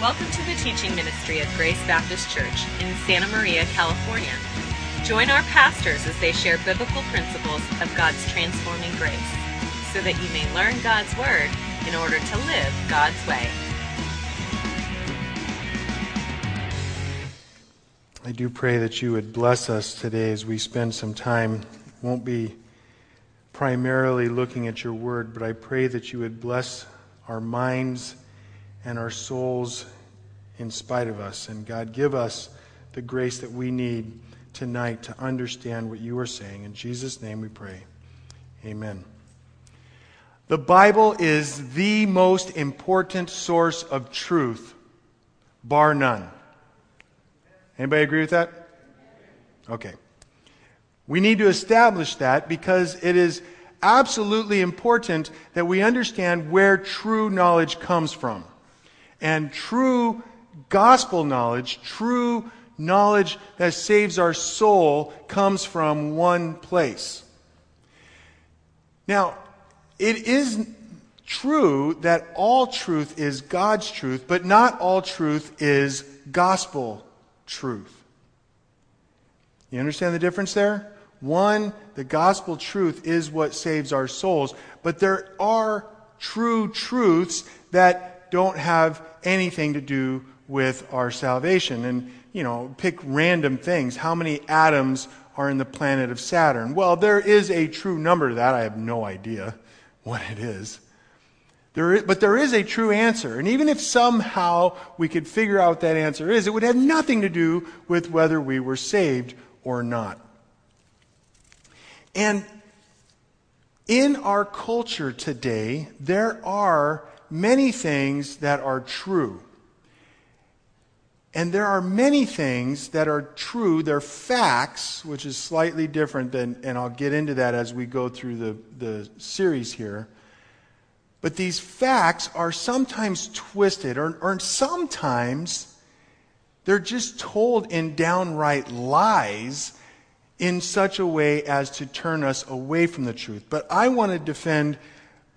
Welcome to the teaching ministry of Grace Baptist Church in Santa Maria, California. Join our pastors as they share biblical principles of God's transforming grace so that you may learn God's Word in order to live God's way. I do pray that you would bless us today as we spend some time. Won't be primarily looking at your word, but I pray that you would bless our minds and our souls in spite of us. And God, give us the grace that we need tonight to understand what you are saying. In Jesus' name we pray. Amen. The Bible is the most important source of truth, bar none. Anybody agree with that? Okay. We need to establish that because it is absolutely important that we understand where true knowledge comes from. And true gospel knowledge, true knowledge that saves our soul, comes from one place. Now, it is true that all truth is God's truth, but not all truth is gospel truth. You understand the difference there? One, the gospel truth is what saves our souls, but there are true truths that don't have anything to do with our salvation. And, you know, pick random things. How many atoms are in the planet of Saturn? Well, there is a true number to that. I have no idea what it is. There is, but there is a true answer. And even if somehow we could figure out what that answer is, it would have nothing to do with whether we were saved or not. And in our culture today, there are many things that are true. And there are many things that are true. They're facts, which is slightly different than, and I'll get into that as we go through the, the series here. But these facts are sometimes twisted, or, or sometimes they're just told in downright lies in such a way as to turn us away from the truth. But I want to defend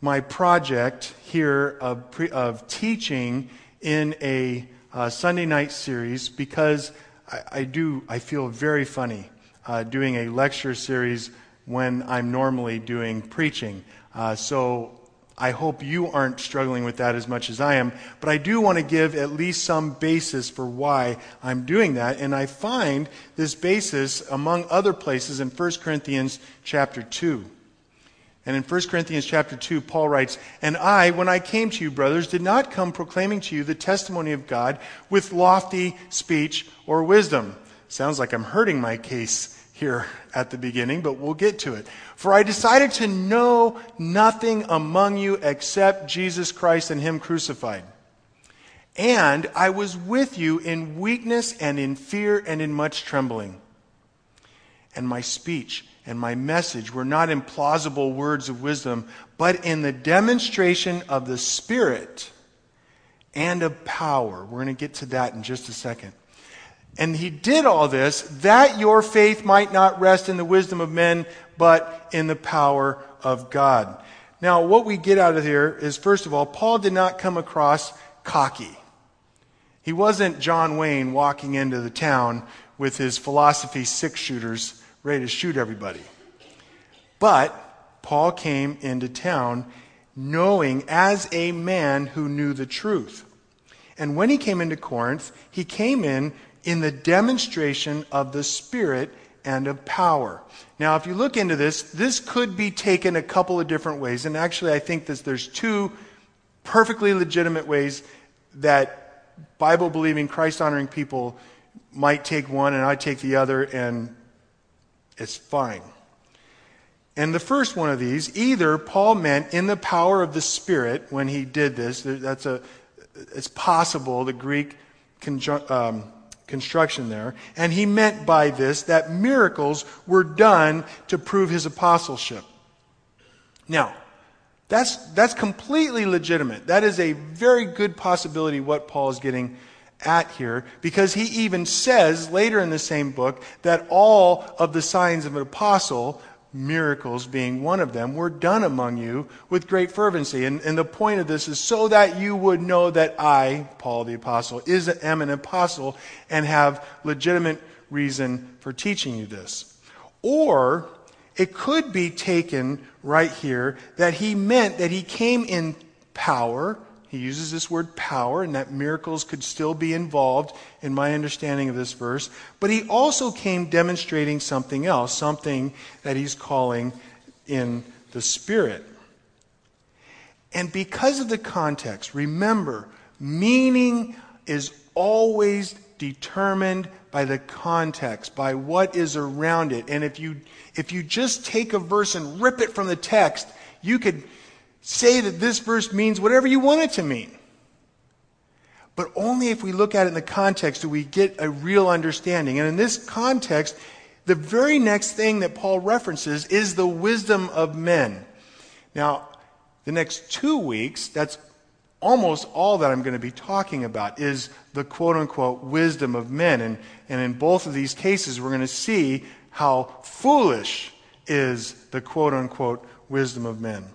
my project here of, pre, of teaching in a uh, Sunday night series because I, I, do, I feel very funny uh, doing a lecture series when I'm normally doing preaching. Uh, so I hope you aren't struggling with that as much as I am, but I do want to give at least some basis for why I'm doing that. And I find this basis among other places in 1 Corinthians chapter 2. And in 1 Corinthians chapter 2, Paul writes, And I, when I came to you, brothers, did not come proclaiming to you the testimony of God with lofty speech or wisdom. Sounds like I'm hurting my case here at the beginning, but we'll get to it. For I decided to know nothing among you except Jesus Christ and Him crucified. And I was with you in weakness and in fear and in much trembling. And my speech and my message were not in plausible words of wisdom, but in the demonstration of the Spirit and of power. We're going to get to that in just a second. And he did all this that your faith might not rest in the wisdom of men, but in the power of God. Now, what we get out of here is, first of all, Paul did not come across cocky. He wasn't John Wayne walking into the town with his philosophy six shooters ready to shoot everybody. But Paul came into town knowing as a man who knew the truth. And when he came into Corinth, he came in in the demonstration of the Spirit and of power. Now, if you look into this, this could be taken a couple of different ways. And actually, I think that there's two perfectly legitimate ways that Bible believing, Christ honoring people might take one and I take the other, and it's fine. And the first one of these, either Paul meant in the power of the Spirit when he did this. That's a, it's possible. The Greek conjunct, um, construction there. And he meant by this that miracles were done to prove his apostleship. Now, that's, that's completely legitimate. That is a very good possibility what Paul is getting at here because he even says later in the same book that all of the signs of an apostle miracles being one of them, were done among you with great fervency. And, and the point of this is so that you would know that I, Paul the Apostle, is, am an apostle and have legitimate reason for teaching you this. Or it could be taken right here that he meant that he came in power he uses this word power, and that miracles could still be involved in my understanding of this verse. But he also came demonstrating something else, something that he's calling in the Spirit. And because of the context, remember, meaning is always determined by the context, by what is around it. And if you, if you just take a verse and rip it from the text, you could say that this verse means whatever you want it to mean. But only if we look at it in the context do we get a real understanding. And in this context, the very next thing that Paul references is the wisdom of men. Now, the next two weeks, that's almost all that I'm going to be talking about is the quote unquote wisdom of men. And, and in both of these cases, we're going to see how foolish is the quote unquote wisdom of men.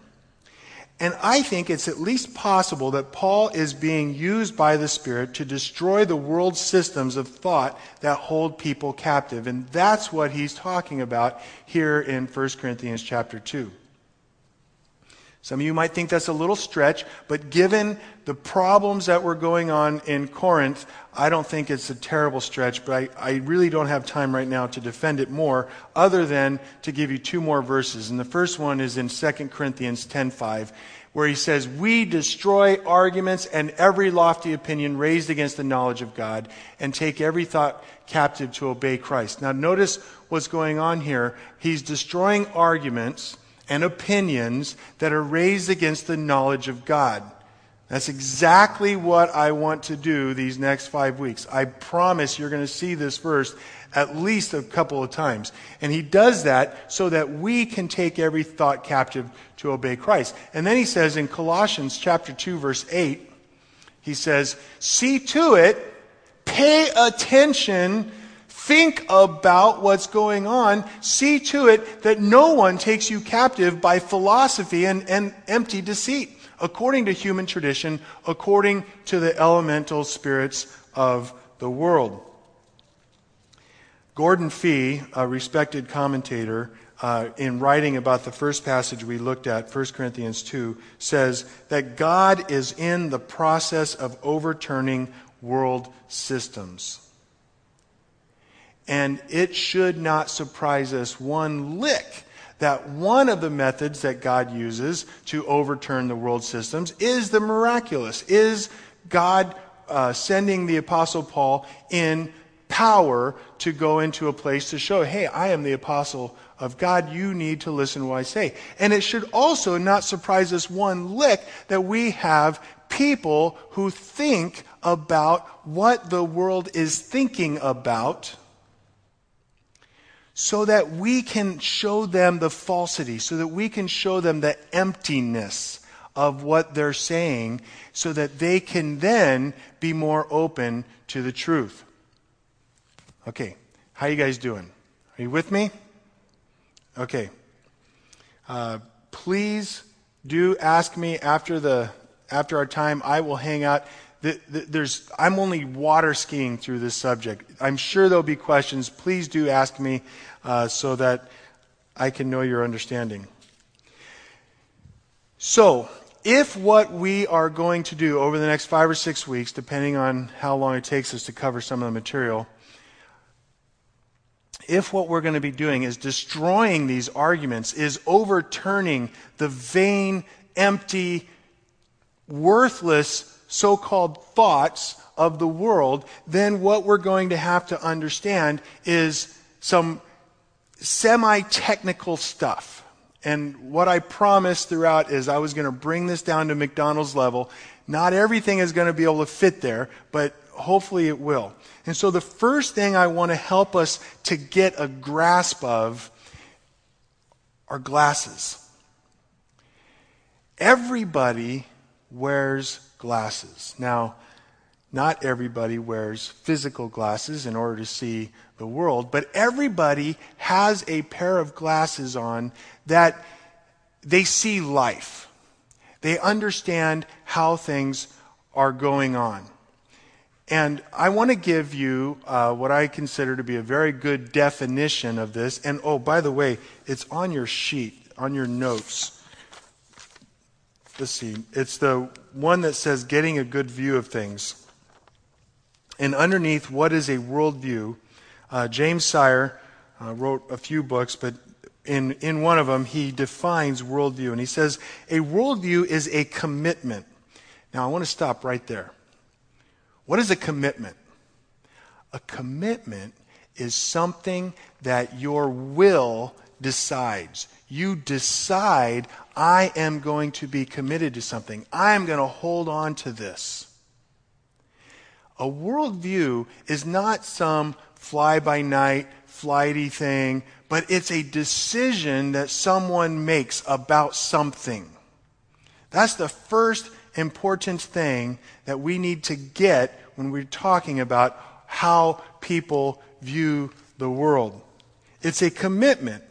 And I think it's at least possible that Paul is being used by the Spirit to destroy the world's systems of thought that hold people captive. And that's what he's talking about here in 1 Corinthians chapter 2. Some of you might think that's a little stretch, but given the problems that were going on in Corinth, I don't think it's a terrible stretch, but I, I really don't have time right now to defend it more, other than to give you two more verses. And the first one is in 2 Corinthians 10.5, where he says, We destroy arguments and every lofty opinion raised against the knowledge of God, and take every thought captive to obey Christ. Now notice what's going on here. He's destroying arguments and opinions that are raised against the knowledge of God. That's exactly what I want to do these next five weeks. I promise you're going to see this verse at least a couple of times. And he does that so that we can take every thought captive to obey Christ. And then he says in Colossians chapter 2 verse 8, he says, "See to it, pay attention Think about what's going on. See to it that no one takes you captive by philosophy and, and empty deceit, according to human tradition, according to the elemental spirits of the world. Gordon Fee, a respected commentator, uh, in writing about the first passage we looked at, 1 Corinthians 2, says that God is in the process of overturning world systems. And it should not surprise us one lick that one of the methods that God uses to overturn the world systems is the miraculous, is God uh, sending the Apostle Paul in power to go into a place to show, hey, I am the Apostle of God. You need to listen to what I say. And it should also not surprise us one lick that we have people who think about what the world is thinking about so that we can show them the falsity, so that we can show them the emptiness of what they're saying, so that they can then be more open to the truth. Okay, how you guys doing? Are you with me? Okay. Uh, please do ask me after the after our time. I will hang out there's, I'm only water skiing through this subject. I'm sure there'll be questions. Please do ask me uh, so that I can know your understanding. So, if what we are going to do over the next five or six weeks, depending on how long it takes us to cover some of the material, if what we're going to be doing is destroying these arguments, is overturning the vain, empty, worthless so called thoughts of the world, then what we're going to have to understand is some semi technical stuff. And what I promised throughout is I was going to bring this down to McDonald's level. Not everything is going to be able to fit there, but hopefully it will. And so the first thing I want to help us to get a grasp of are glasses. Everybody wears glasses. Now, Not everybody wears physical glasses in order to see the world, but everybody has a pair of glasses on that they see life. They understand how things are going on. And I want to give you uh, what I consider to be a very good definition of this. And oh, by the way, it's on your sheet, on your notes. Let's see. It's the one that says getting a good view of things. And underneath, what is a worldview? Uh, James Sire uh, wrote a few books, but in, in one of them, he defines worldview. And he says, a worldview is a commitment. Now, I want to stop right there. What is a commitment? A commitment is something that your will decides. You decide, I am going to be committed to something. I am going to hold on to this. A worldview is not some fly by night, flighty thing, but it's a decision that someone makes about something. That's the first important thing that we need to get when we're talking about how people view the world. It's a commitment,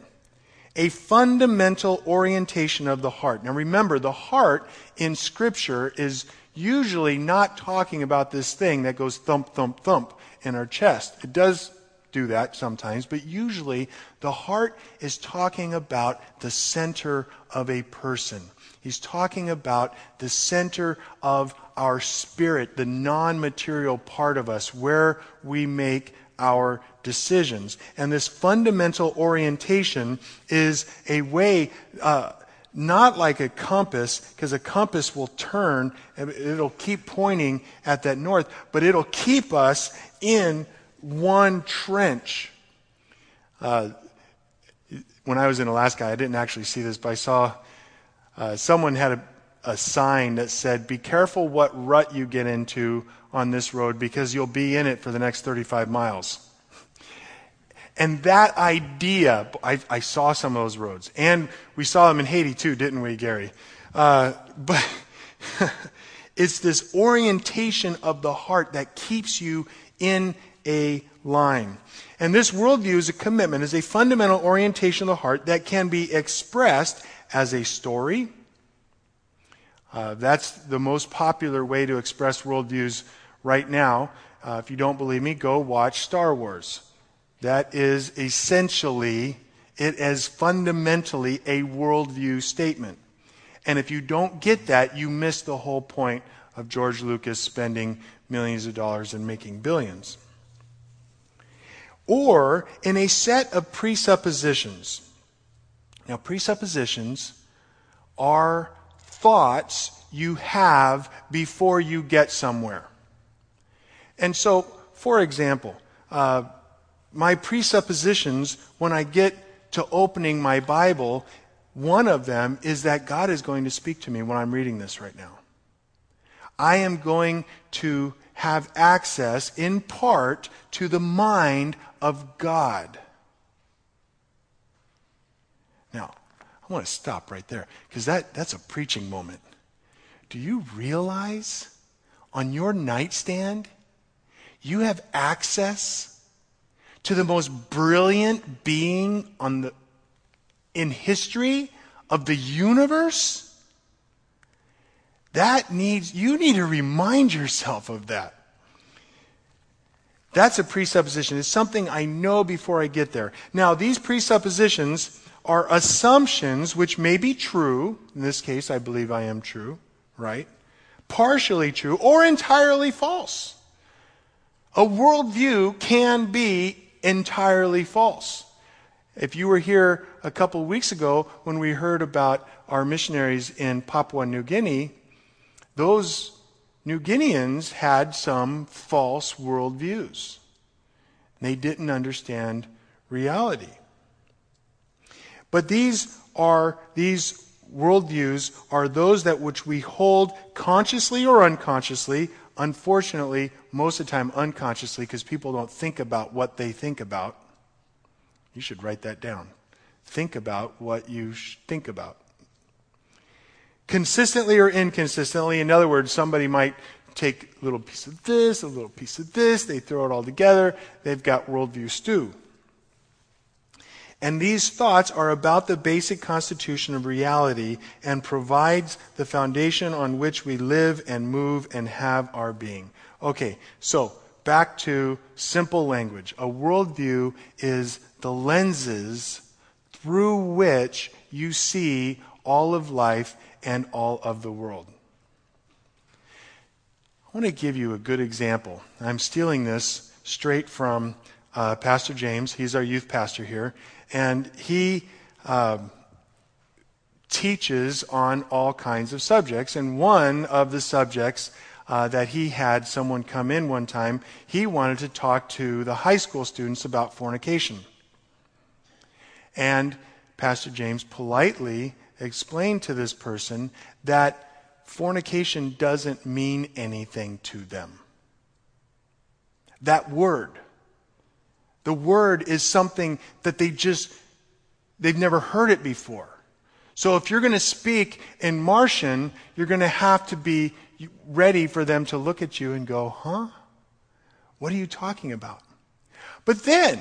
a fundamental orientation of the heart. Now remember, the heart in Scripture is usually not talking about this thing that goes thump, thump, thump in our chest. It does do that sometimes, but usually the heart is talking about the center of a person. He's talking about the center of our spirit, the non material part of us, where we make our decisions. And this fundamental orientation is a way, uh, not like a compass, because a compass will turn, it'll keep pointing at that north, but it'll keep us in one trench. Uh, when I was in Alaska, I didn't actually see this, but I saw uh, someone had a, a sign that said, Be careful what rut you get into on this road because you'll be in it for the next 35 miles. And that idea, I, I, saw some of those roads. And we saw them in Haiti too, didn't we, Gary? Uh, but it's this orientation of the heart that keeps you in a line. And this worldview is a commitment, is a fundamental orientation of the heart that can be expressed as a story. Uh, that's the most popular way to express worldviews right now. Uh, if you don't believe me, go watch Star Wars. That is essentially, it is fundamentally a worldview statement. And if you don't get that, you miss the whole point of George Lucas spending millions of dollars and making billions. Or in a set of presuppositions now, presuppositions are thoughts you have before you get somewhere. And so, for example, uh, my presuppositions when I get to opening my Bible, one of them is that God is going to speak to me when I'm reading this right now. I am going to have access, in part, to the mind of God. Now, I want to stop right there because that, that's a preaching moment. Do you realize on your nightstand you have access to the most brilliant being on the, in history of the universe? That needs, you need to remind yourself of that. That's a presupposition. It's something I know before I get there. Now, these presuppositions are assumptions which may be true. In this case, I believe I am true, right? Partially true or entirely false. A worldview can be entirely false. If you were here a couple of weeks ago when we heard about our missionaries in Papua New Guinea, those New Guineans had some false worldviews. They didn't understand reality. But these are, these worldviews are those that which we hold consciously or unconsciously. Unfortunately, most of the time unconsciously because people don't think about what they think about. You should write that down. Think about what you think about. Consistently or inconsistently, in other words, somebody might take a little piece of this, a little piece of this, they throw it all together. They've got worldview stew. And these thoughts are about the basic constitution of reality and provides the foundation on which we live and move and have our being. Okay, so back to simple language. A worldview is the lenses through which you see all of life and all of the world. I want to give you a good example. I'm stealing this straight from uh, Pastor James. He's our youth pastor here. And he uh, teaches on all kinds of subjects. And one of the subjects uh, that he had someone come in one time, he wanted to talk to the high school students about fornication. And Pastor James politely explained to this person that fornication doesn't mean anything to them. That word, the word is something that they just, they've never heard it before. So if you're going to speak in Martian, you're going to have to be ready for them to look at you and go, huh? What are you talking about? But then,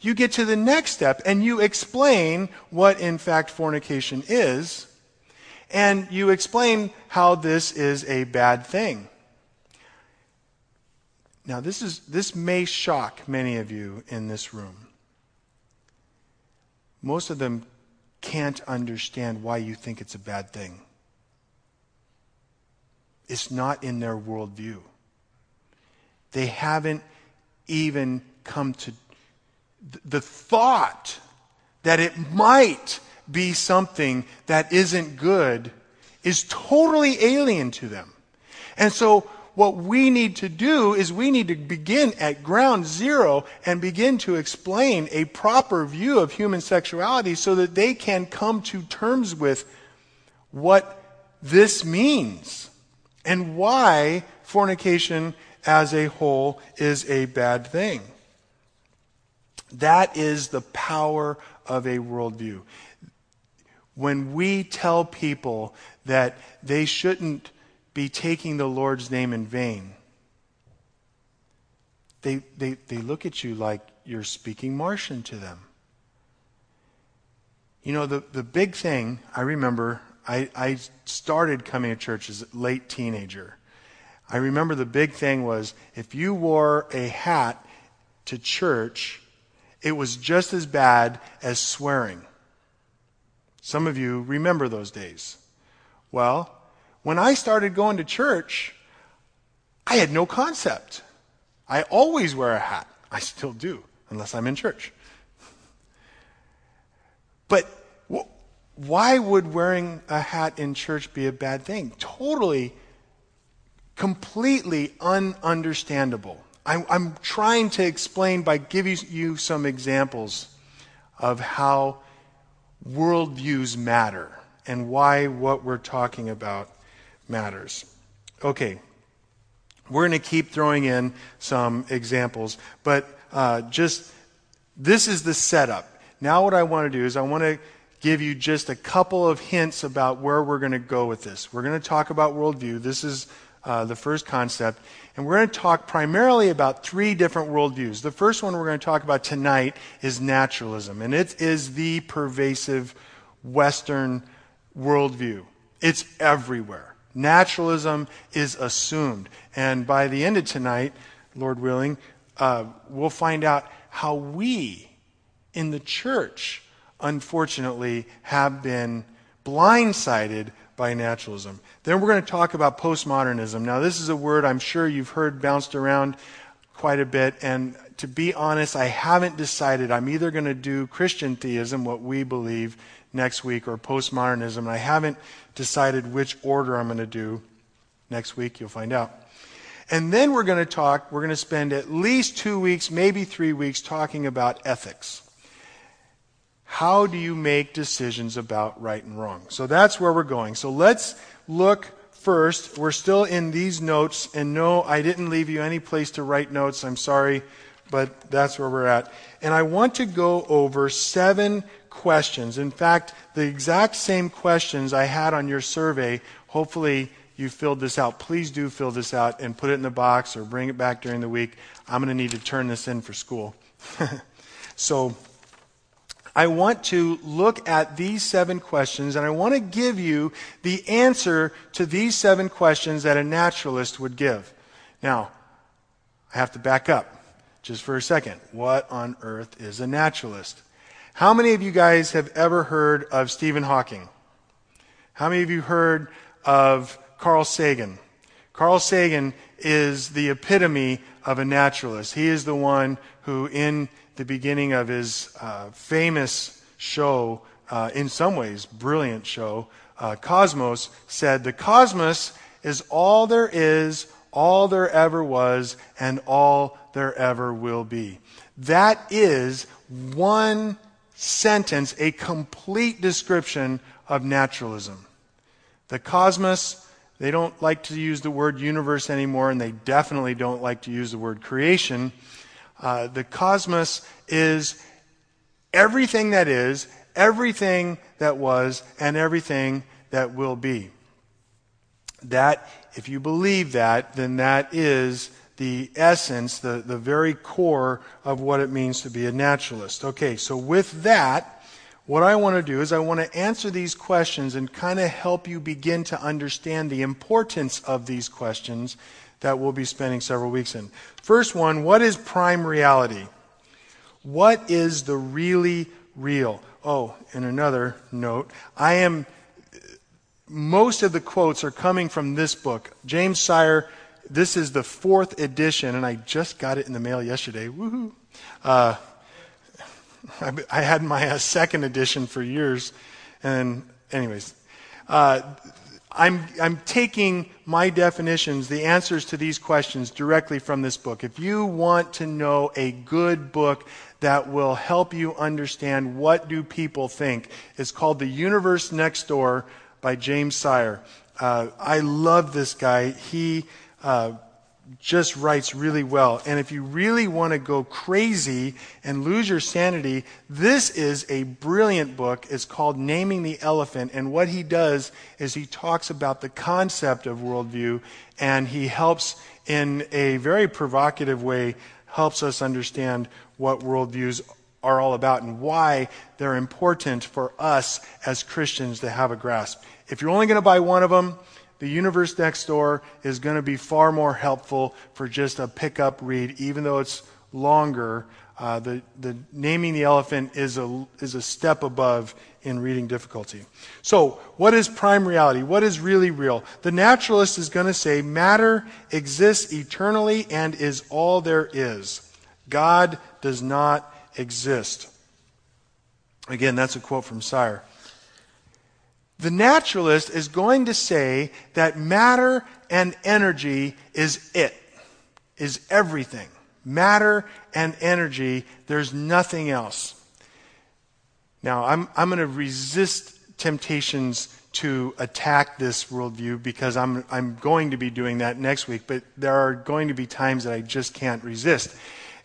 you get to the next step and you explain what, in fact, fornication is, and you explain how this is a bad thing. Now, this, is, this may shock many of you in this room. Most of them can't understand why you think it's a bad thing. It's not in their worldview. They haven't even come to the thought that it might be something that isn't good is totally alien to them. And so what we need to do is we need to begin at ground zero and begin to explain a proper view of human sexuality so that they can come to terms with what this means and why fornication as a whole is a bad thing. That is the power of a worldview. When we tell people that they shouldn't be taking the Lord's name in vain, they, they, they look at you like you're speaking Martian to them. You know, the, the big thing, I remember, I, I started coming to church as a late teenager. I remember the big thing was if you wore a hat to church, it was just as bad as swearing. Some of you remember those days. Well, when I started going to church, I had no concept. I always wear a hat. I still do, unless I'm in church. But why would wearing a hat in church be a bad thing? Totally, completely ununderstandable. I'm, I'm trying to explain by giving you some examples of how worldviews matter and why what we're talking about matters. Okay, we're going to keep throwing in some examples, but uh, just this is the setup. Now, what I want to do is I want to give you just a couple of hints about where we're going to go with this. We're going to talk about worldview. This is uh, the first concept. And we're going to talk primarily about three different worldviews. The first one we're going to talk about tonight is naturalism, and it is the pervasive Western worldview. It's everywhere. Naturalism is assumed. And by the end of tonight, Lord willing, uh, we'll find out how we in the church, unfortunately, have been blindsided by naturalism. Then we're going to talk about postmodernism. Now, this is a word I'm sure you've heard bounced around quite a bit, and to be honest, I haven't decided. I'm either going to do Christian theism, what we believe, next week, or postmodernism. I haven't decided which order I'm going to do next week. You'll find out. And then we're going to talk, we're going to spend at least two weeks, maybe three weeks, talking about ethics. How do you make decisions about right and wrong? So that's where we're going. So let's look first. We're still in these notes, and no, I didn't leave you any place to write notes. I'm sorry, but that's where we're at. And I want to go over seven questions. In fact, the exact same questions I had on your survey. Hopefully, you filled this out, please do fill this out and put it in the box or bring it back during the week. I'm going to need to turn this in for school. so I want to look at these seven questions and I want to give you the answer to these seven questions that a naturalist would give. Now, I have to back up just for a second. What on earth is a naturalist? How many of you guys have ever heard of Stephen Hawking? How many of you heard of Carl Sagan? Carl Sagan is the epitome of a naturalist. He is the one who, in the beginning of his uh, famous show, uh, in some ways, brilliant show, uh, Cosmos, said, The cosmos is all there is, all there ever was, and all there ever will be. That is one sentence, a complete description of naturalism. The cosmos, they don't like to use the word universe anymore, and they definitely don't like to use the word creation. Uh, the cosmos is everything that is, everything that was, and everything that will be. That, if you believe that, then that is the essence, the, the very core of what it means to be a naturalist. Okay, so with that, what I want to do is I want to answer these questions and kind of help you begin to understand the importance of these questions that we'll be spending several weeks in. First one, what is prime reality? What is the really real? Oh, and another note, I am most of the quotes are coming from this book. James Sire, this is the fourth edition, and I just got it in the mail yesterday. Woohoo! Uh, I, I, had my uh, second edition for years, and anyways, uh, I'm, I'm taking my definitions, the answers to these questions directly from this book. If you want to know a good book that will help you understand what do people think, it's called The Universe Next Door by James Sire. Uh, I love this guy. He uh, just writes really well. And if you really want to go crazy and lose your sanity, this is a brilliant book. It's called Naming the Elephant. And what he does is he talks about the concept of worldview and he helps in a very provocative way, helps us understand what worldviews are all about and why they're important for us as Christians to have a grasp. If you're only going to buy one of them, the universe next door is going to be far more helpful for just a pickup read, even though it's longer. Uh, the, the naming the elephant is a, is a step above in reading difficulty. So, what is prime reality? What is really real? The naturalist is going to say matter exists eternally and is all there is. God does not exist. Again, that's a quote from Sire. The naturalist is going to say that matter and energy is it, is everything. Matter and energy, there's nothing else. Now, I'm, I'm going to resist temptations to attack this worldview because I'm, I'm going to be doing that next week, but there are going to be times that I just can't resist.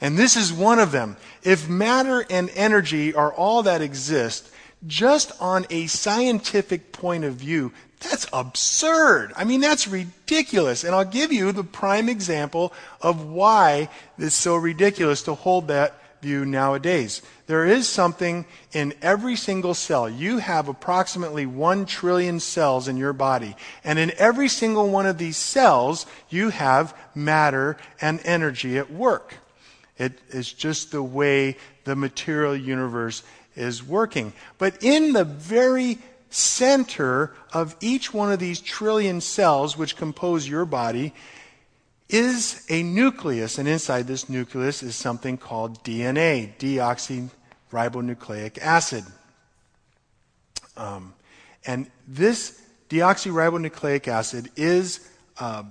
And this is one of them. If matter and energy are all that exist, just on a scientific point of view, that's absurd. I mean, that's ridiculous. And I'll give you the prime example of why it's so ridiculous to hold that view nowadays. There is something in every single cell. You have approximately one trillion cells in your body. And in every single one of these cells, you have matter and energy at work. It is just the way the material universe is working. But in the very center of each one of these trillion cells which compose your body is a nucleus. And inside this nucleus is something called DNA, deoxyribonucleic acid. Um, and this deoxyribonucleic acid is uh,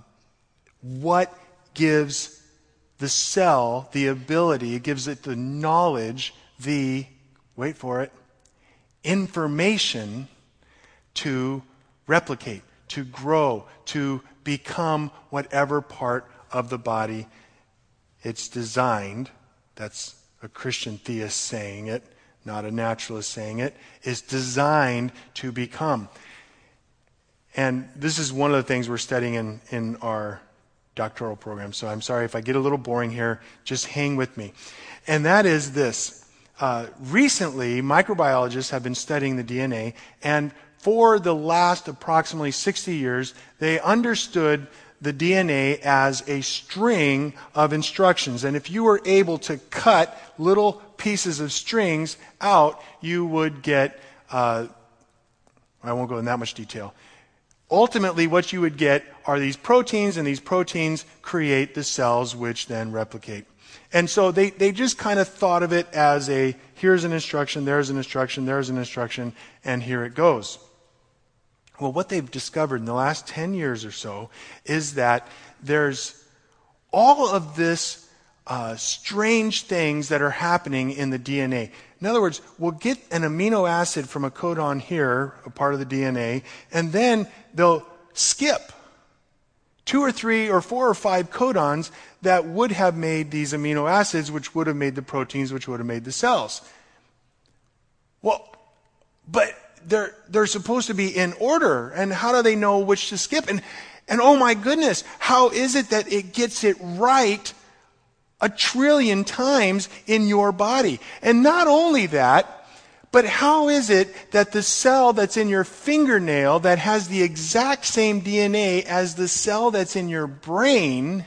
what gives the cell the ability, it gives it the knowledge, the wait for it, information to replicate, to grow, to become whatever part of the body it's designed. That's a Christian theist saying it, not a naturalist saying it, is designed to become. And this is one of the things we're studying in, in our doctoral program. So I'm sorry if I get a little boring here. Just hang with me. And that is this. Uh, recently, microbiologists have been studying the DNA, and for the last approximately 60 years, they understood the DNA as a string of instructions. And if you were able to cut little pieces of strings out, you would get, uh, I won't go in that much detail. Ultimately, what you would get are these proteins, and these proteins create the cells which then replicate. And so they, they just kind of thought of it as a here's an instruction, there's an instruction, there's an instruction, and here it goes. Well, what they've discovered in the last 10 years or so is that there's all of this uh, strange things that are happening in the DNA. In other words, we'll get an amino acid from a codon here, a part of the DNA, and then they'll skip two or three or four or five codons that would have made these amino acids, which would have made the proteins, which would have made the cells. Well, but they're, they're supposed to be in order. And how do they know which to skip? And, and oh my goodness, how is it that it gets it right a trillion times in your body? And not only that, but how is it that the cell that's in your fingernail that has the exact same DNA as the cell that's in your brain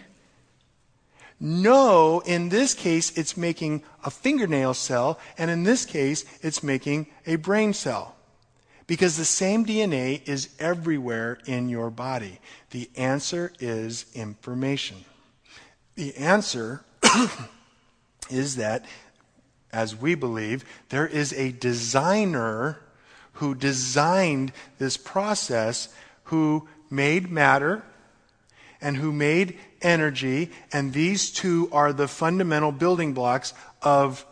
no, in this case, it's making a fingernail cell, and in this case, it's making a brain cell. Because the same DNA is everywhere in your body. The answer is information. The answer is that, as we believe, there is a designer who designed this process who made matter and who made energy, and these two are the fundamental building blocks of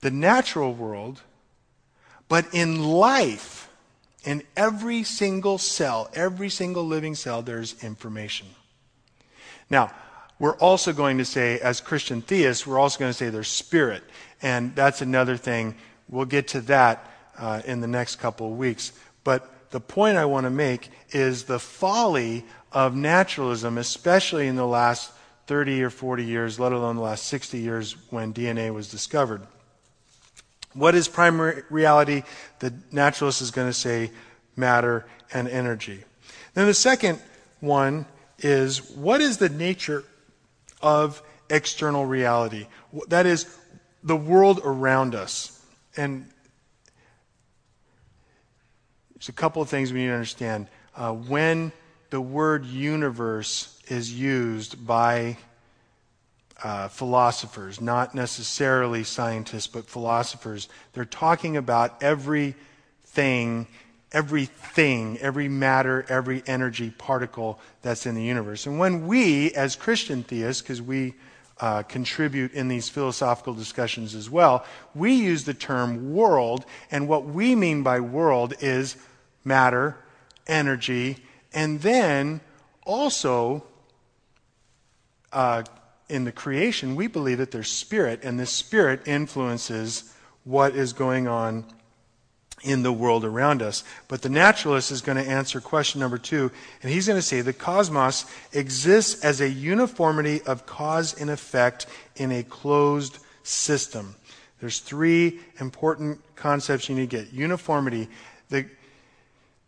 the natural world. But in life, in every single cell, every single living cell, there's information. Now, we're also going to say, as Christian theists, we're also going to say there's spirit. And that's another thing. We'll get to that uh, in the next couple of weeks. But the point I want to make is the folly of naturalism, especially in the last 30 or 40 years, let alone the last 60 years when DNA was discovered. What is primary reality? The naturalist is going to say matter and energy. Then the second one is what is the nature of external reality? That is the world around us. And there's a couple of things we need to understand. Uh, when the word universe is used by uh, philosophers, not necessarily scientists, but philosophers. They're talking about everything, everything, every matter, every energy particle that's in the universe. And when we, as Christian theists, because we uh, contribute in these philosophical discussions as well, we use the term world, and what we mean by world is matter, energy, and then also uh, in the creation, we believe that there's spirit, and this spirit influences what is going on in the world around us. But the naturalist is going to answer question number two, and he's going to say the cosmos exists as a uniformity of cause and effect in a closed system. There's three important concepts you need to get. Uniformity. The,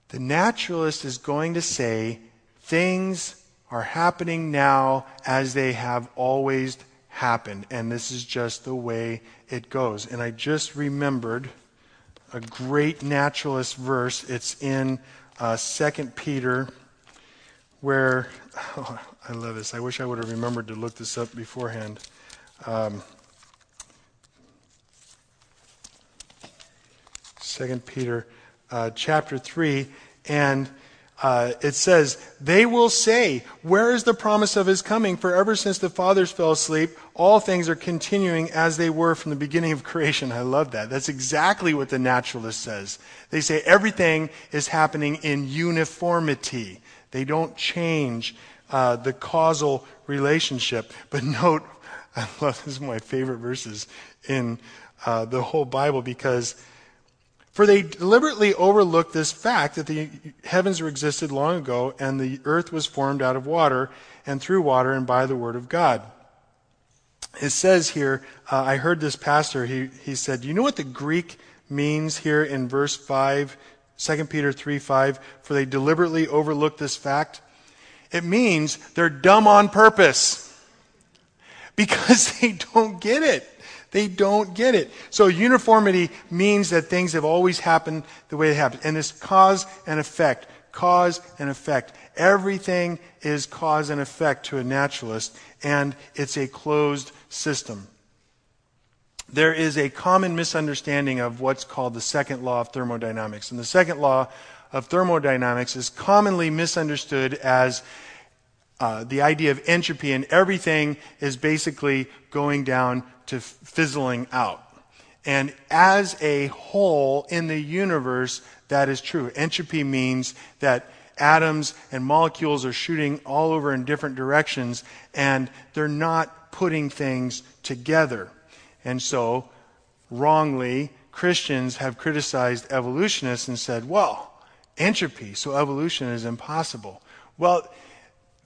the naturalist is going to say things are happening now as they have always happened. And this is just the way it goes. And I just remembered a great naturalist verse. It's in uh, 2 Peter, where, oh, I love this. I wish I would have remembered to look this up beforehand. Um, 2 Peter uh, chapter 3, and uh, it says, They will say, Where is the promise of his coming? For ever since the fathers fell asleep, all things are continuing as they were from the beginning of creation. I love that. That's exactly what the naturalist says. They say everything is happening in uniformity, they don't change uh, the causal relationship. But note, I love this is my favorite verses in uh, the whole Bible because For they deliberately overlook this fact that the heavens existed long ago and the earth was formed out of water and through water and by the word of God. It says here, uh, I heard this pastor, he, he said, you know what the Greek means here in verse 5, 2 Peter 3 5, for they deliberately overlook this fact? It means they're dumb on purpose because they don't get it. They don't get it. So uniformity means that things have always happened the way they happen. And it's cause and effect. Cause and effect. Everything is cause and effect to a naturalist, and it's a closed system. There is a common misunderstanding of what's called the second law of thermodynamics. And the second law of thermodynamics is commonly misunderstood as uh, the idea of entropy, and everything is basically going down to fizzling out. And as a whole in the universe, that is true. Entropy means that atoms and molecules are shooting all over in different directions, and they're not putting things together. And so, wrongly, Christians have criticized evolutionists and said, well, entropy, so evolution is impossible. Well,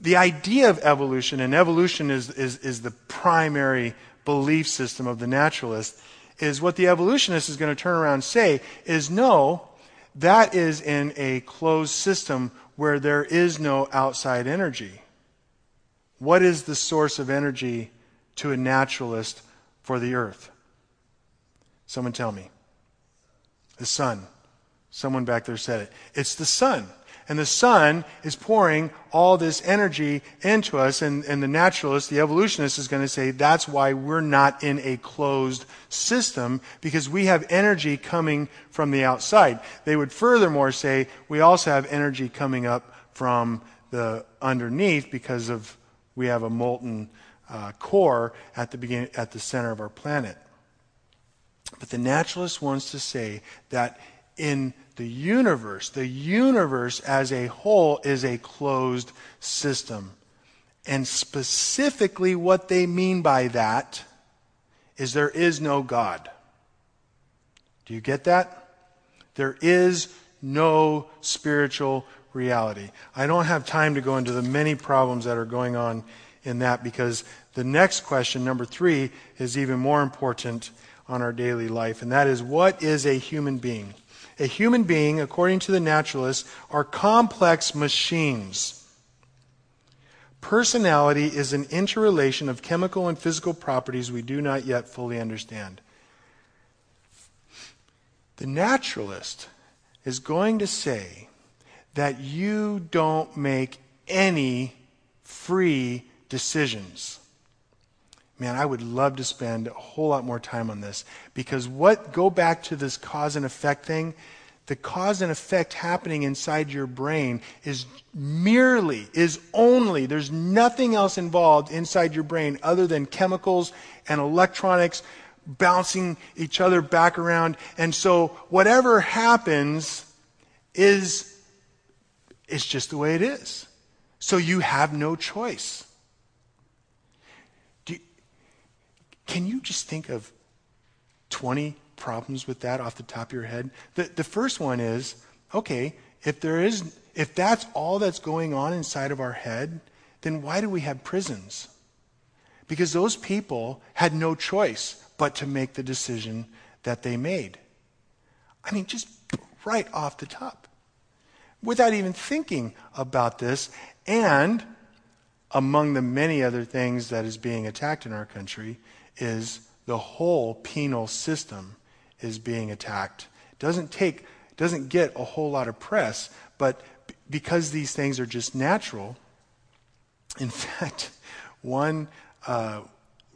the idea of evolution, and evolution is, is, is the primary belief system of the naturalist, is what the evolutionist is going to turn around and say is no, that is in a closed system where there is no outside energy. What is the source of energy to a naturalist for the earth? Someone tell me. The sun. Someone back there said it. It's the sun. And the sun is pouring all this energy into us. And, and the naturalist, the evolutionist, is going to say that's why we're not in a closed system because we have energy coming from the outside. They would furthermore say we also have energy coming up from the underneath because of we have a molten uh, core at the beginning, at the center of our planet. But the naturalist wants to say that in the universe, the universe as a whole is a closed system. And specifically, what they mean by that is there is no God. Do you get that? There is no spiritual reality. I don't have time to go into the many problems that are going on in that because the next question, number three, is even more important on our daily life, and that is what is a human being? A human being, according to the naturalists, are complex machines. Personality is an interrelation of chemical and physical properties we do not yet fully understand. The naturalist is going to say that you don't make any free decisions. Man, I would love to spend a whole lot more time on this because what, go back to this cause and effect thing. The cause and effect happening inside your brain is merely, is only, there's nothing else involved inside your brain other than chemicals and electronics bouncing each other back around. And so whatever happens is, is just the way it is. So you have no choice. Can you just think of 20 problems with that off the top of your head? The, the first one is okay, if there is if that's all that's going on inside of our head, then why do we have prisons? Because those people had no choice but to make the decision that they made. I mean, just right off the top. Without even thinking about this, and among the many other things that is being attacked in our country is the whole penal system is being attacked. It doesn't take, doesn't get a whole lot of press, but because these things are just natural, in fact, one, uh,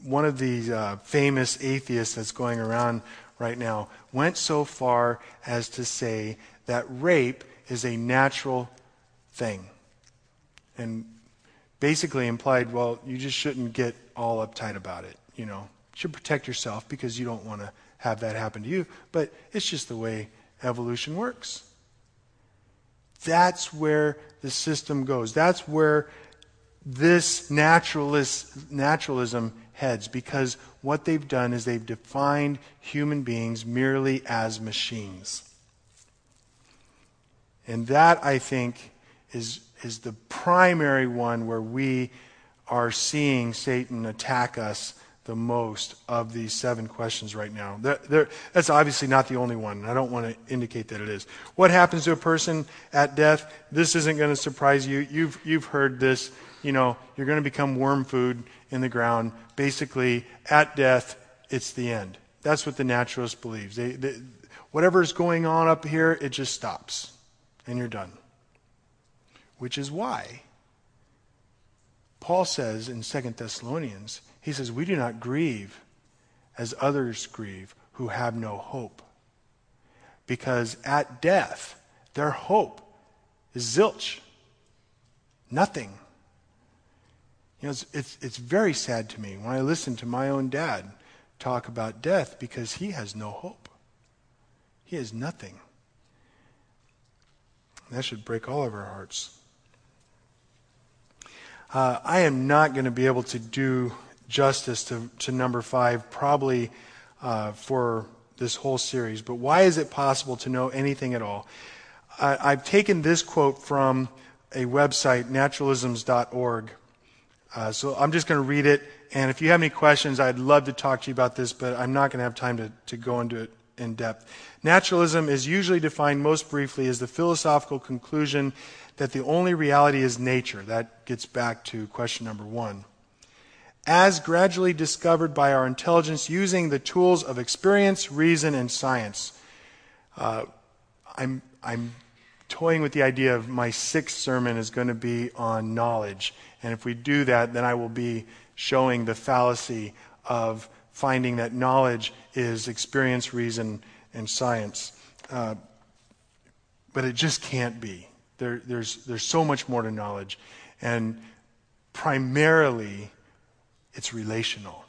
one of the uh, famous atheists that's going around right now went so far as to say that rape is a natural thing. And basically implied, well, you just shouldn't get all uptight about it you know, should protect yourself because you don't want to have that happen to you. But it's just the way evolution works. That's where the system goes. That's where this naturalist, naturalism heads because what they've done is they've defined human beings merely as machines. And that, I think, is, is the primary one where we are seeing Satan attack us the most of these seven questions right now. They're, they're, that's obviously not the only one. I don't want to indicate that it is. What happens to a person at death? This isn't going to surprise you. You've, you've heard this. You know, you're going to become worm food in the ground. Basically, at death, it's the end. That's what the naturalist believes. They, they, going on up here, it just stops, and you're done. Which is why Paul says in 2 Thessalonians, he says, We do not grieve as others grieve who have no hope. Because at death, their hope is zilch. Nothing. You know, it's, it's, it's, very sad to me when I listen to my own dad talk about death because he has no hope. He has nothing. That should break all of our hearts. Uh, I am not going to be able to do justice to, to number five, probably uh, for this whole series. But why is it possible to know anything at all? I, I've taken this quote from a website, naturalisms.org. Uh, so I'm just going to read it. And if you have any questions, I'd love to talk to you about this, but I'm not going to have time to, to go into it in depth. Naturalism is usually defined most briefly as the philosophical conclusion that the only reality is nature. That gets back to question number one as gradually discovered by our intelligence using the tools of experience, reason, and science. Uh, I'm, I'm toying with the idea of my sixth sermon is going to be on knowledge. And if we do that, then I will be showing the fallacy of finding that knowledge is experience, reason, and science. Uh, but it just can't be. There, there's, there's so much more to knowledge. And primarily, it's relational.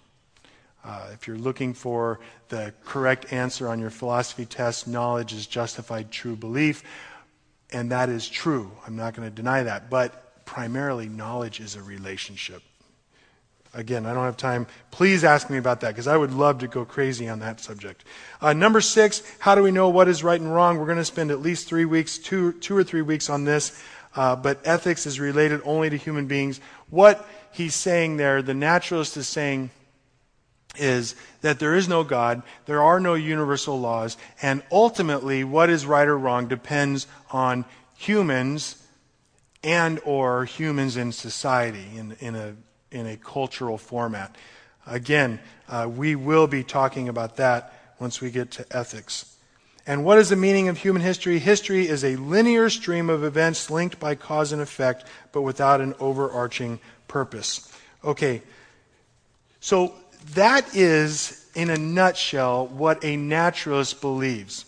Uh, if you're looking for the correct answer on your philosophy test, knowledge is justified true belief. And that is true. I'm not going to deny that. But primarily, knowledge is a relationship. Again, I don't have time. Please ask me about that because I would love to go crazy on that subject. Uh, number six, how do we know what is right and wrong? We're going to spend at least three weeks, two, two or three weeks on this. Uh, but ethics is related only to human beings. What he's saying there, the naturalist is saying, is that there is no God, there are no universal laws, and ultimately what is right or wrong depends on humans and or humans in society in, in, a, in a cultural format. Again, uh, we will be talking about that once we get to ethics. And what is the meaning of human history? History is a linear stream of events linked by cause and effect, but without an overarching purpose. Okay, so that is, in a nutshell, what a naturalist believes.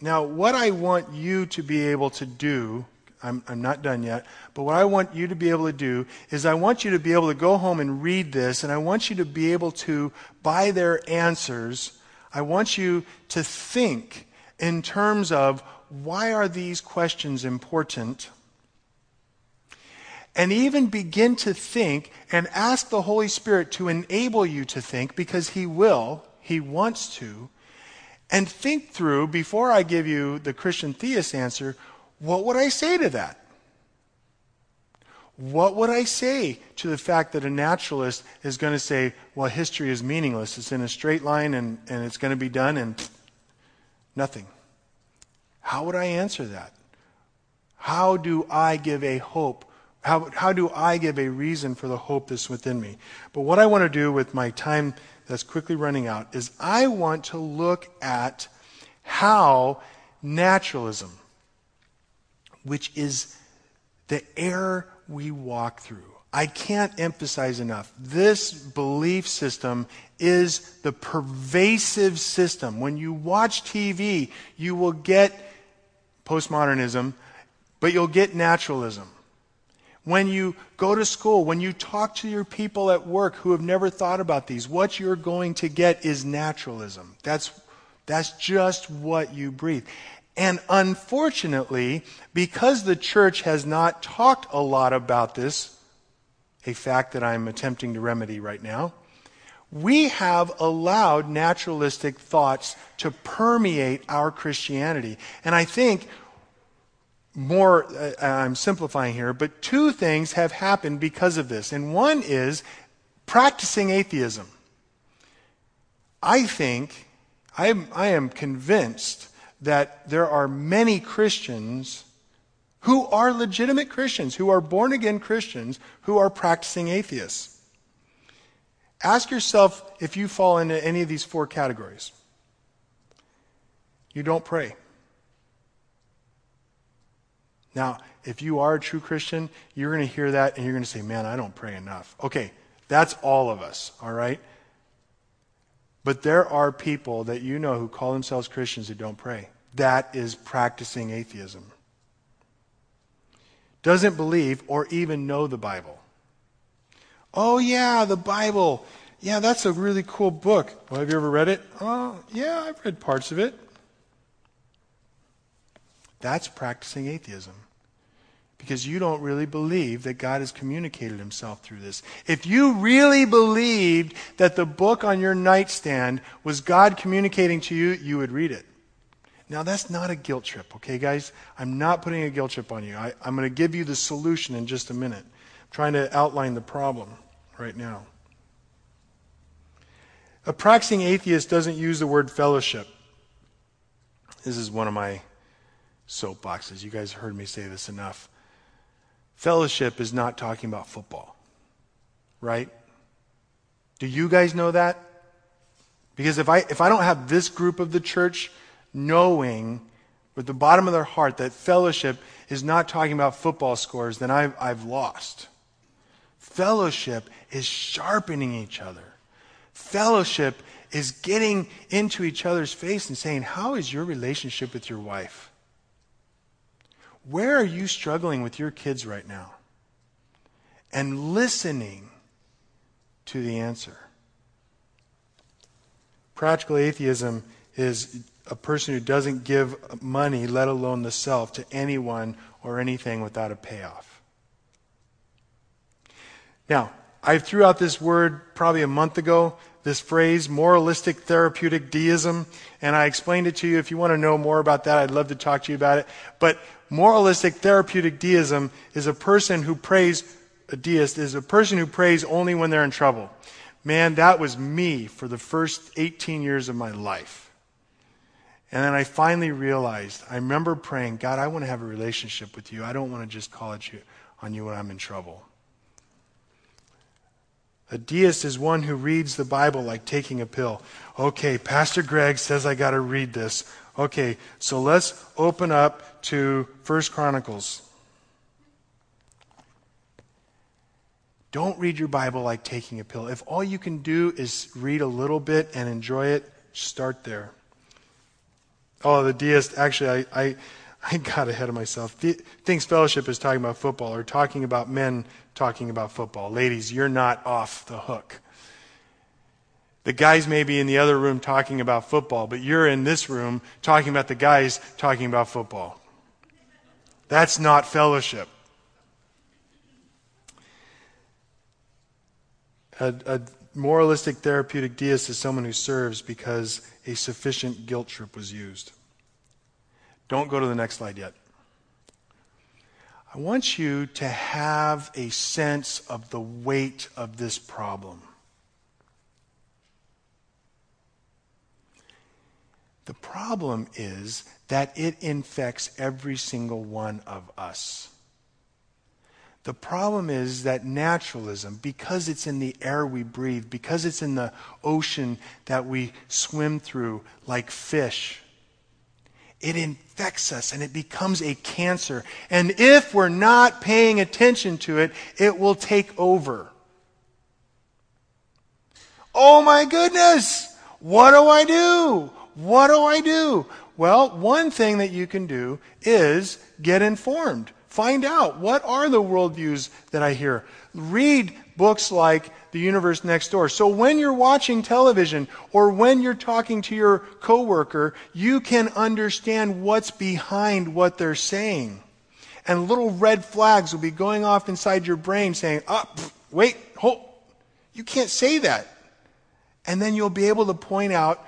Now, what I want you to be able to do, I'm, I'm not done yet, but what I want you to be able to do is I want you to be able to go home and read this, and I want you to be able to, by their answers, I want you to think in terms of why are these questions important? and even begin to think and ask the Holy Spirit to enable you to think because He will, He wants to, and think through before I give you the Christian theist answer what would I say to that? What would I say to the fact that a naturalist is going to say, well, history is meaningless? It's in a straight line and, and it's going to be done and nothing. How would I answer that? How do I give a hope how, how do I give a reason for the hope that's within me? But what I want to do with my time that's quickly running out is I want to look at how naturalism, which is the error we walk through, I can't emphasize enough. This belief system is the pervasive system. When you watch TV, you will get postmodernism, but you'll get naturalism when you go to school, when you talk to your people at work who have never thought about these, what you're going to get is naturalism. That's, that's just what you breathe. And unfortunately, because the church has not talked a lot about this, a fact that I'm attempting to remedy right now, we have allowed naturalistic thoughts to permeate our Christianity. And I think more, uh, I'm simplifying here, but two things have happened because of this. And one is practicing atheism. I think, I am, I am convinced that there are many Christians who are legitimate Christians, who are born again Christians, who are practicing atheists. Ask yourself if you fall into any of these four categories. You don't pray. Now, if you are a true Christian, you're going to hear that and you're going to say, Man, I don't pray enough. Okay, that's all of us, all right? But there are people that you know who call themselves Christians who don't pray. That is practicing atheism. Doesn't believe or even know the Bible. Oh, yeah, the Bible. Yeah, that's a really cool book. Well, have you ever read it? Oh, yeah, I've read parts of it. That's practicing atheism. Because you don't really believe that God has communicated himself through this. If you really believed that the book on your nightstand was God communicating to you, you would read it. Now, that's not a guilt trip, okay, guys? I'm not putting a guilt trip on you. I, am going to give you the solution in just a minute. Trying to outline the problem right now. A practicing atheist doesn't use the word fellowship. This is one of my soapboxes. You guys heard me say this enough. Fellowship is not talking about football, right? Do you guys know that? Because if I, if I don't have this group of the church knowing with the bottom of their heart that fellowship is not talking about football scores, then I've, I've lost. Fellowship is sharpening each other. Fellowship is getting into each other's face and saying, How is your relationship with your wife? Where are you struggling with your kids right now? And listening to the answer. Practical atheism is a person who doesn't give money, let alone the self, to anyone or anything without a payoff. Now, I threw out this word probably a month ago, this phrase, moralistic therapeutic deism, and I explained it to you. If you want to know more about that, I'd love to talk to you about it. But moralistic therapeutic deism is a person who prays, a deist is a person who prays only when they're in trouble. Man, that was me for the first 18 years of my life. And then I finally realized, I remember praying, God, I want to have a relationship with you. I don't want to just call it you, on you when I'm in trouble. A deist is one who reads the Bible like taking a pill. Okay, Pastor Greg says I got to read this. Okay, so let's open up to First Chronicles. Don't read your Bible like taking a pill. If all you can do is read a little bit and enjoy it, start there. Oh, the deist, actually, I, I, I got ahead of myself. Thinks fellowship is talking about football or talking about men talking about football. Ladies, you're not off the hook. The guys may be in the other room talking about football, but you're in this room talking about the guys talking about football. That's not fellowship. A, a moralistic therapeutic deist is someone who serves because a sufficient guilt trip was used. Don't go to the next slide yet. I want you to have a sense of the weight of this problem. The problem is that it infects every single one of us. The problem is that naturalism, because it's in the air we breathe, because it's in the ocean that we swim through like fish, it infects us and it becomes a cancer. And if we're not paying attention to it, it will take over. Oh my goodness! What do I do? What do I do? Well, one thing that you can do is get informed. Find out what are the worldviews that I hear. Read books like The Universe Next Door. So when you're watching television or when you're talking to your coworker, you can understand what's behind what they're saying. And little red flags will be going off inside your brain saying, "Ah, wait, hold. You can't say that." And then you'll be able to point out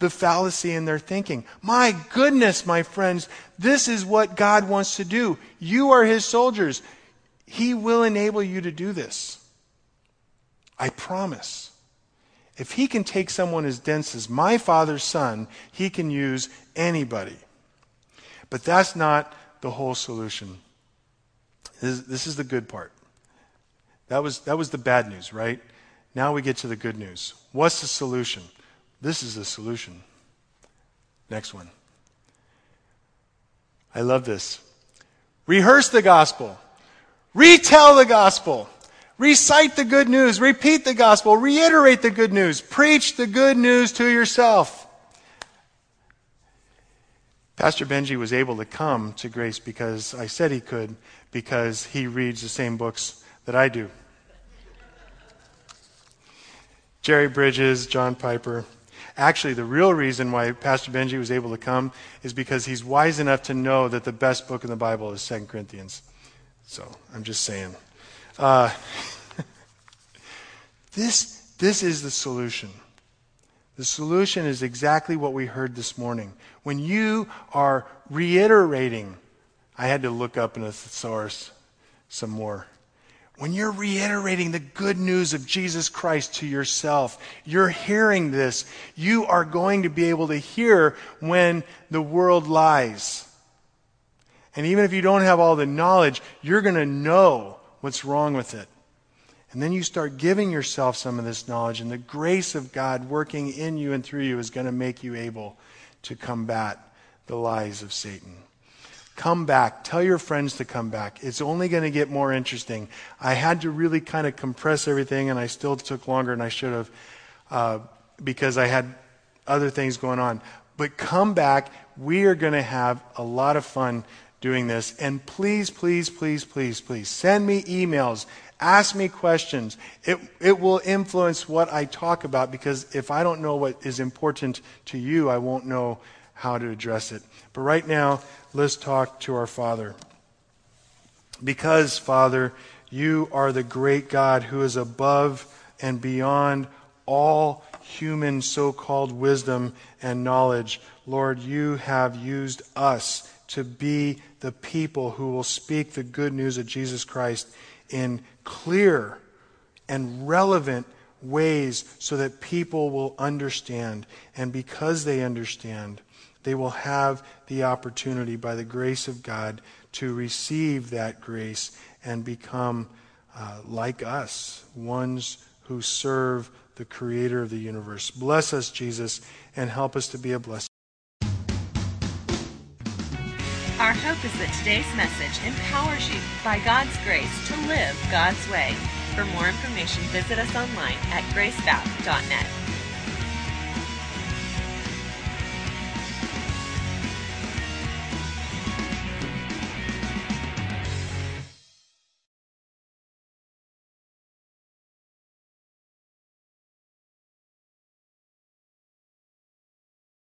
the fallacy in their thinking. My goodness, my friends, this is what God wants to do. You are His soldiers. He will enable you to do this. I promise. If He can take someone as dense as my Father's Son, He can use anybody. But that's not the whole solution. This, this is the good part. That was, that was the bad news, right? Now we get to the good news. What's the solution? This is the solution. Next one. I love this. Rehearse the gospel. Retell the gospel. Recite the good news. Repeat the gospel. Reiterate the good news. Preach the good news to yourself. Pastor Benji was able to come to Grace because I said he could, because he reads the same books that I do. Jerry Bridges, John Piper. Actually, the real reason why Pastor Benji was able to come is because he's wise enough to know that the best book in the Bible is 2 Corinthians. So I'm just saying. Uh, this, this is the solution. The solution is exactly what we heard this morning. When you are reiterating, I had to look up in a thesaurus some more. When you're reiterating the good news of Jesus Christ to yourself, you're hearing this. You are going to be able to hear when the world lies. And even if you don't have all the knowledge, you're going to know what's wrong with it. And then you start giving yourself some of this knowledge, and the grace of God working in you and through you is going to make you able to combat the lies of Satan. Come back. Tell your friends to come back. It's only going to get more interesting. I had to really kind of compress everything, and I still took longer than I should have uh, because I had other things going on. But come back. We are going to have a lot of fun doing this. And please, please, please, please, please send me emails. Ask me questions. It, it will influence what I talk about because if I don't know what is important to you, I won't know how to address it. But right now, let's talk to our Father. Because, Father, you are the great God who is above and beyond all human so called wisdom and knowledge. Lord, you have used us to be the people who will speak the good news of Jesus Christ in clear and relevant ways so that people will understand. And because they understand, they will have the opportunity, by the grace of God, to receive that grace and become uh, like us, ones who serve the Creator of the universe. Bless us, Jesus, and help us to be a blessing. Is that today's message empowers you, by God's grace, to live God's way. For more information, visit us online at gracebap.net.